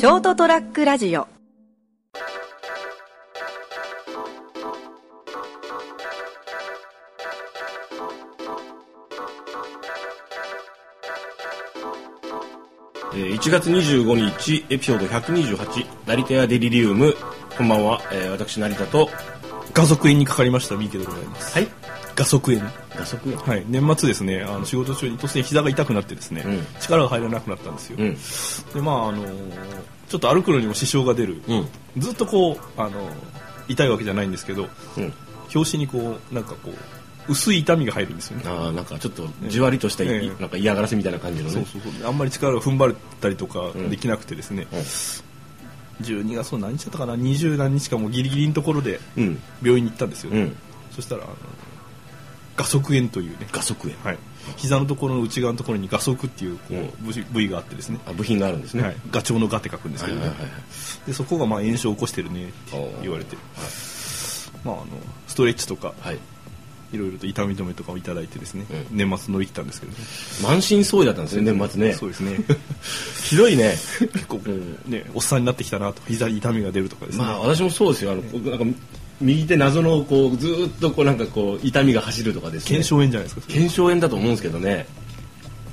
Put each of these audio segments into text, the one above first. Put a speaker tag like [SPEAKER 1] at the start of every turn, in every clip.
[SPEAKER 1] ショートトラックラジオ。
[SPEAKER 2] えー1月25日エピソード128成田屋デリリウム。こんばんは、えー私成田と。
[SPEAKER 3] 画側炎にかかりましたミーケでございます。
[SPEAKER 2] はい
[SPEAKER 3] 画側炎。
[SPEAKER 2] 打足
[SPEAKER 3] はい。年末ですねあの仕事中に突然膝が痛くなってですね、
[SPEAKER 2] うん。
[SPEAKER 3] 力が入らなくなったんですよ、
[SPEAKER 2] うん。
[SPEAKER 3] でまああのーちょっと歩くのにも支障が出る、
[SPEAKER 2] うん。
[SPEAKER 3] ずっとこうあのー痛いわけじゃないんですけど
[SPEAKER 2] うん。
[SPEAKER 3] 表紙にこうなんかこう薄い痛みが入るんですよね。
[SPEAKER 2] あーなんかちょっとじわりとした、い
[SPEAKER 3] ええ。
[SPEAKER 2] なんか嫌がらせみたいな感じのね。
[SPEAKER 3] そうそうそう。あんまり力が踏ん張ったりとか
[SPEAKER 2] ん。
[SPEAKER 3] できなくてですね、
[SPEAKER 2] うん。
[SPEAKER 3] 12月の何日だったかな？20何日かもギリギリのところで
[SPEAKER 2] うん。
[SPEAKER 3] 病院に行ったんですよ、
[SPEAKER 2] うん。
[SPEAKER 3] そしたらあの画側炎というね。
[SPEAKER 2] 画側炎
[SPEAKER 3] はい、膝のところの内側のところに画側っていうこう、
[SPEAKER 2] うん
[SPEAKER 3] 部位部位があってですね、
[SPEAKER 2] あ部品があるんですね、
[SPEAKER 3] はい、ガチョウのガって書くんですけどね、
[SPEAKER 2] はいはいはい
[SPEAKER 3] でそこがまあ炎症を起こしてるねって言われて、まあ、あのストレッチとか
[SPEAKER 2] はい。
[SPEAKER 3] いろいろと痛み止めとかをいただいてですね、
[SPEAKER 2] うん
[SPEAKER 3] 年末乗り切ったんですけどね。
[SPEAKER 2] 満身創痍だったんですね年末ね。
[SPEAKER 3] そうですね。
[SPEAKER 2] ひどいね。
[SPEAKER 3] 結構ねおっさんになってきたなと。膝に痛みが出るとかですね、
[SPEAKER 2] まあ私もそうですよ。あのこうなんか右手謎のこうずーっとこうなんかこう痛みが走るとかですね。
[SPEAKER 3] 腱鞘炎じゃないですか
[SPEAKER 2] 腱鞘炎だと思うんですけどね。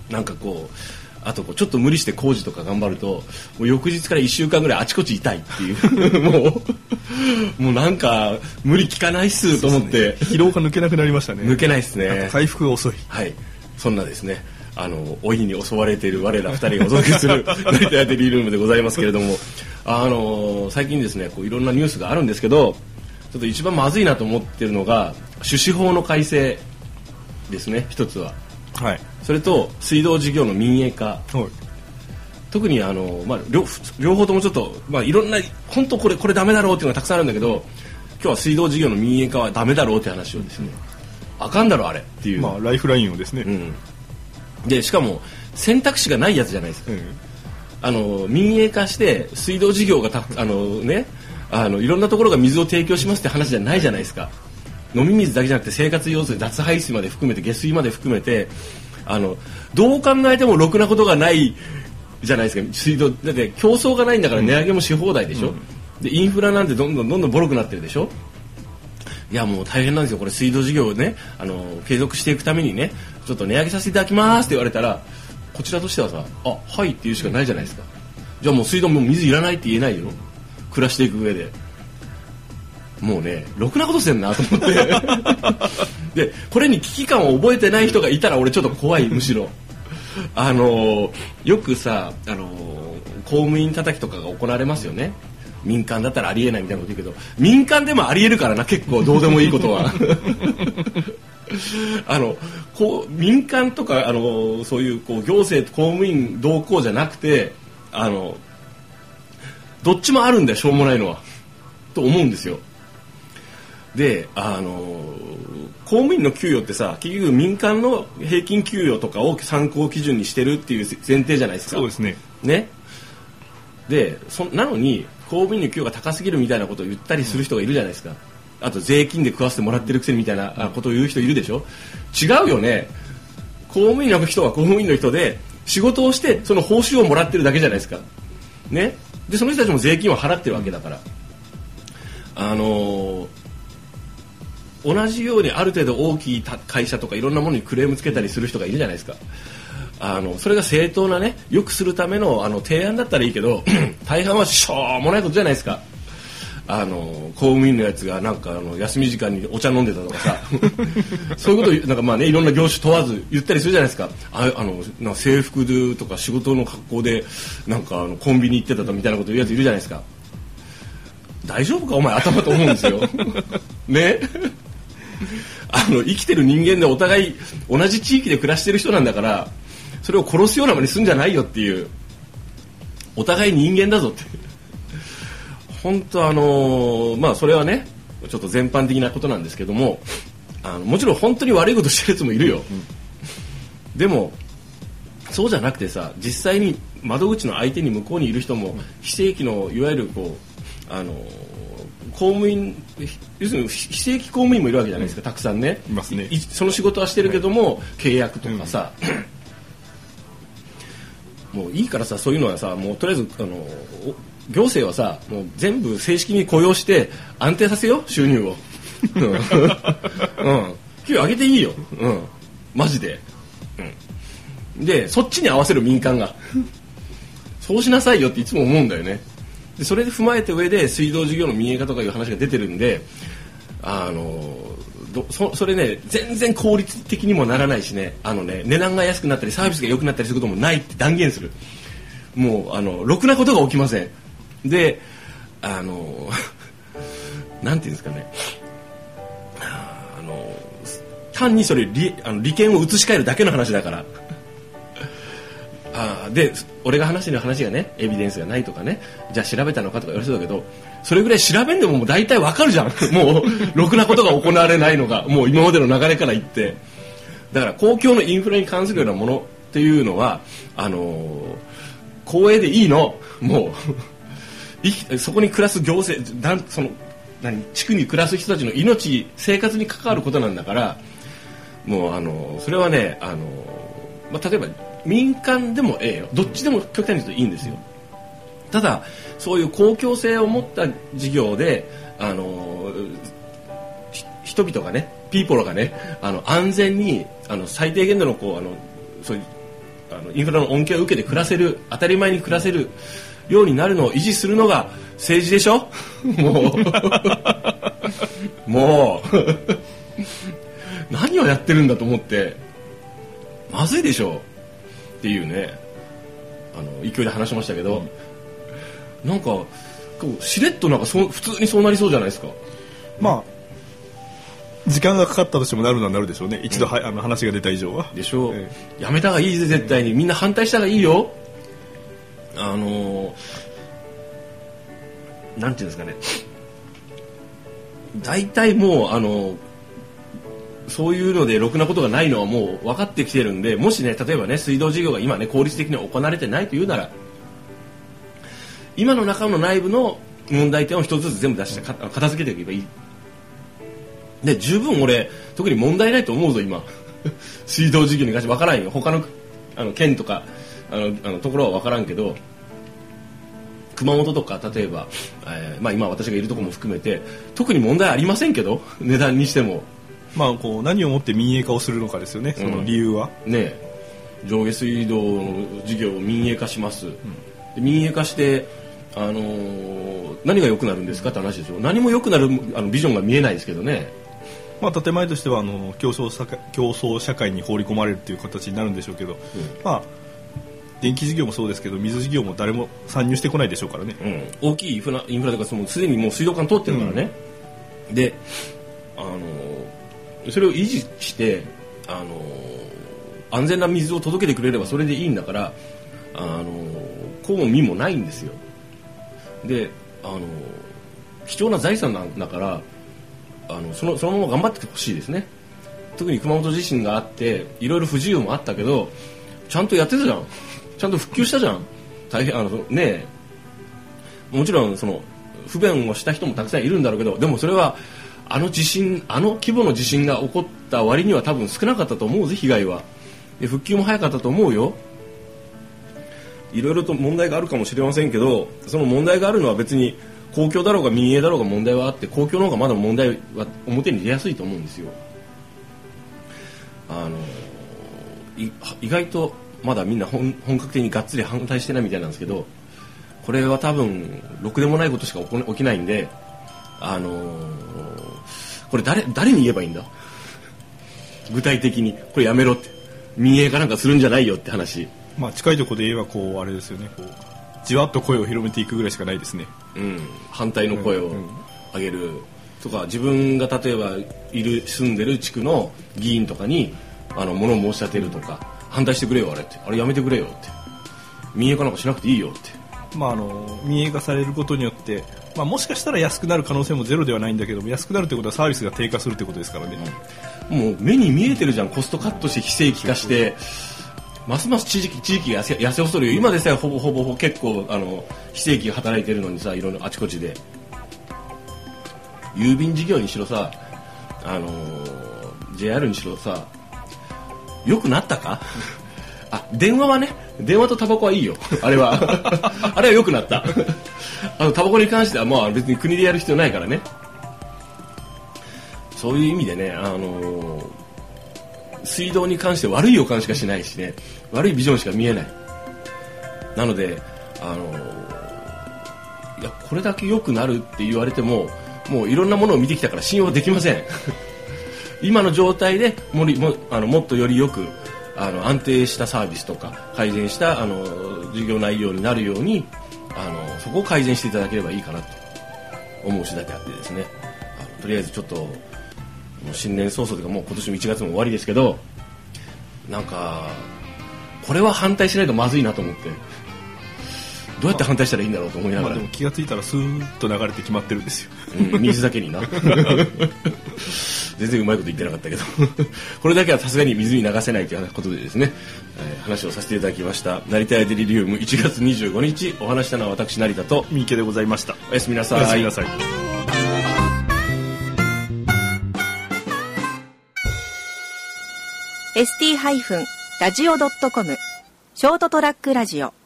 [SPEAKER 2] なんかこうあとこうちょっと無理して工事とか頑張るともう翌日から1週間ぐらいあちこち痛いっていう。もうもうなんか無理効かないっすと思って、
[SPEAKER 3] 疲労が抜けなくなりましたね。
[SPEAKER 2] 抜けないっすね。
[SPEAKER 3] か回復が遅い。
[SPEAKER 2] はい。そんなですね。あの老いに襲われている我ら二人がお届けする成田屋デリールームでございますけれども。あの最近ですねこういろんなニュースがあるんですけどちょっと一番まずいなと思ってるのが種子法の改正ですね一つは。
[SPEAKER 3] はい。
[SPEAKER 2] それと水道事業の民営化。
[SPEAKER 3] はい。
[SPEAKER 2] 特にあの、まあ、両両方ともちょっと、まあ、いろんな本当これこれダメだろうっていうのがたくさんあるんだけど今日は水道事業の民営化はダメだろうって話をですねあかんだろあれっていう、
[SPEAKER 3] まあライフラインをですね、
[SPEAKER 2] うん、でしかも選択肢がないやつじゃないですか。
[SPEAKER 3] うん
[SPEAKER 2] あの民営化して水道事業がたあのねあのいろんなところが水を提供しますって話じゃないじゃないですか。飲み水だけじゃなくて生活用水脱排水まで含めて下水まで含めて。あのどう考えてもろくなことがないじゃないですか。水道だって競争がないんだから値上げもし放題でしょ、でインフラなんてどんどんどんどんボロくなってるでしょ。いやもう大変なんですよ。これ水道事業をねあの継続していくためにねちょっと値上げさせていただきますって言われたらこちらとしてはさ「あはい」って言うしかないじゃないですか。じゃあもう水道もう水いらないって言えないよ暮らしていく上で。もうねろくなことしてんなと思って。でこれに危機感を覚えてない人がいたら俺ちょっと怖いむしろ。あのよくさあの公務員叩きとかが行われますよね。民間だったらありえないみたいなこと言うけど。民間でもありえるからな結構。どうでもいいことは。あのこう民間とかあのそういうこう行政公務員同行じゃなくてあのどっちもあるんだよしょうもないのは。と思うんですよ。であの公務員の給与ってさ結局民間の平均給与とかを参考基準にしてるっていう前提じゃないですか。
[SPEAKER 3] そうですね。
[SPEAKER 2] ね。でそなのに公務員の給与が高すぎるみたいなことを言ったりする人がいるじゃないですか、あと税金で食わせてもらってるくせにみたいなあことを言う人いるでしょ。違うよね。公務員の人は公務員の人で仕事をしてその報酬をもらってるだけじゃないですか。ねでその人たちも税金を払ってるわけだから。あの同じようにある程度大きい会社とかいろんなものにクレームつけたりする人がいるじゃないですか。あのそれが正当なねよくするためのあの提案だったらいいけど 大半はしょうもないことじゃないですか。あの公務員のやつがなんかあの休み時間にお茶飲んでたとかさ。そういうことなんかまあねいろんな業種問わず言ったりするじゃないですか。ああのな制服とか仕事の格好でなんかあのコンビニ行ってたとみたいなこと言うやついるじゃないですか。大丈夫か？お前頭と思うんですよ。ね？あの生きてる人間でお互い同じ地域で暮らしてる人なんだからそれを殺すようなまねすんじゃないよっていう。お互い人間だぞって。本当あのーまあそれはねちょっと全般的なことなんですけどもあのもちろん本当に悪いことしてるやつもいるよ、でもそうじゃなくてさ実際に窓口の相手に向こうにいる人も非正規のいわゆるこうあの公務員要するに非正規公務員もいるわけじゃないですか、たくさんね。
[SPEAKER 3] いますね。
[SPEAKER 2] いその仕事はしてるけども、契約とかさ、もういいからさそういうのはさもうとりあえずあのお行政はさもう全部正式に雇用して安定させよう収入を。うん、うん、給与上げていいよ。うん。マジで、うん、でそっちに合わせる民間が。そうしなさいよっていつも思うんだよね。でそれで踏まえた上で水道事業の民営化とかいう話が出てるんであのそそれね全然効率的にもならないしね。あのね値段が安くなったりサービスが良くなったりすることもないって断言する。もうあのろくなことが起きません。であの なんていうんですかね。あの単にそれ利あの利権を移し替えるだけの話だから。あで俺が話してる話がねエビデンスがないとかねじゃあ調べたのかとか言われそうだけどそれぐらい調べんでももう大体わかるじゃん。もうろくなことが行われないのがもう今までの流れから言って。だから公共のインフラに関するようなものっていうのはあのー公営でいいの。もうそこに暮らす行政なんその何地区に暮らす人たちの命生活に関わることなんだからもうあのそれはねあの、まあ、例えば民間でもええよ。どっちでも極端に言うといいんですよ。ただそういう公共性を持った事業であの人々がねピーポロがねあの安全にあの最低限度のこうあのそういうあのインフラの恩恵を受けて暮らせる当たり前に暮らせるようになるのを維持するのが政治でしょ？もう。もう。何をやってるんだと思ってまずいでしょ？っていうね。あの勢いで話しましたけど、なんかこうしれっとなんかそう普通にそうなりそうじゃないですか。
[SPEAKER 3] まあ時間がかかったとしてもなるのはなるでしょうね。一度は、あの話が出た以上は。
[SPEAKER 2] でしょう、
[SPEAKER 3] え。
[SPEAKER 2] やめた方がいいぜ絶対に。みんな反対した方がいいよあのなんていうんですかね。大体もうあのそういうのでろくなことがないのはもう分かってきてるんでもしね例えばね水道事業が今ね効率的に行われてないというなら今の中の内部の問題点を一つずつ全部出して片付けていけばいい。で十分俺特に問題ないと思うぞ今。水道事業に関して分からんよ。他のあの県とかあのあのところは分からんけど熊本とか例えば、えーまあ、今私がいるところも含めて特に問題ありませんけど値段にしても。
[SPEAKER 3] まあこう何をもって民営化をするのかですよねその理由は、
[SPEAKER 2] ね上下水道の事業を民営化します、で民営化して、あのー何が良くなるんですかって話ですよ。何も良くなるあのビジョンが見えないですけどね。
[SPEAKER 3] まあ建前としてはあの競争社会競争社会に放り込まれるという形になるんでしょうけど、まあ電気事業もそうですけど水事業も誰も参入してこないでしょうからね、
[SPEAKER 2] うん、大きいインフラインフラとかそのすでにもう水道管通ってるからね、であのそれを維持してあの安全な水を届けてくれればそれでいいんだからあの公も民もないんですよ。であの貴重な財産なんだからあのそのそのまま頑張ってほしいですね。特に熊本地震があっていろいろ不自由もあったけどちゃんとやってたじゃんちゃんと復旧したじゃん。大変あのねもちろんその不便をした人もたくさんいるんだろうけどでもそれはあの地震あの規模の地震が起こった割には多分少なかったと思うぜ被害は。で復旧も早かったと思うよ。いろいろと問題があるかもしれませんけどその問題があるのは別に公共だろうが民営だろうが問題はあって公共の方がまだ問題は表に出やすいと思うんですよ。あの意外とまだみんな本本格的にがっつり反対してないみたいなんですけどこれは多分ろくでもないことしか起きないんであのーこれ誰誰に言えばいいんだ？具体的に。これやめろって。民営化なんかするんじゃないよって話。
[SPEAKER 3] まあ近いところで言えばこうあれですよね。こうじわっと声を広めていくぐらいしかないですね。
[SPEAKER 2] うん、反対の声を上げる。とか自分が例えばいる住んでる地区の議員とかにあの物を申し立てるとか反対してくれよあれって。あれやめてくれよって。民営化なんかしなくていいよって。
[SPEAKER 3] まあ、あの民営化されることによって、まあ、もしかしたら安くなる可能性もゼロではないんだけども安くなるということはサービスが低下するということですからね、
[SPEAKER 2] もう目に見えてるじゃんコストカットして非正規化してますます地域地域が痩せ細るよ。今でさえほぼほぼほぼ結構あの非正規が働いてるのにさいろいろあちこちで。郵便事業にしろさあのー JR にしろさ良くなったか？あ電話はね電話とタバコはいいよ。あれは。あれは良くなった。あのタバコに関してはまあ別に国でやる必要ないからね。そういう意味でね、あのー水道に関して悪い予感しかしないしね。悪いビジョンしか見えない。なので、あのーいやこれだけ良くなるって言われてももういろんなものを見てきたから信用できません。今の状態でもりもあのもっとよりよくあの安定したサービスとか改善したあの授業内容になるようにあのそこを改善していただければいいかなと思う次第であってですね。あとりあえずちょっともう新年早々というかもう今年も1月も終わりですけどなんかこれは反対しないとまずいなと思って。どうやって反対したらいいんだろうと思いながら。
[SPEAKER 3] まあでも気がついたらスーッと流れて決まってるんですよ。
[SPEAKER 2] うん、水だけにな。全然うまいこと言ってなかったけど。これだけはさすがに水に流せないということでですね、えー話をさせていただきました。成田屋デリリウム1月25日お話したのは私成田と。
[SPEAKER 3] 三池でございました。
[SPEAKER 2] おやすみなさ
[SPEAKER 3] お
[SPEAKER 2] い
[SPEAKER 3] やすみなさい。
[SPEAKER 1] ー ST-radio.com ショートトラックラジオ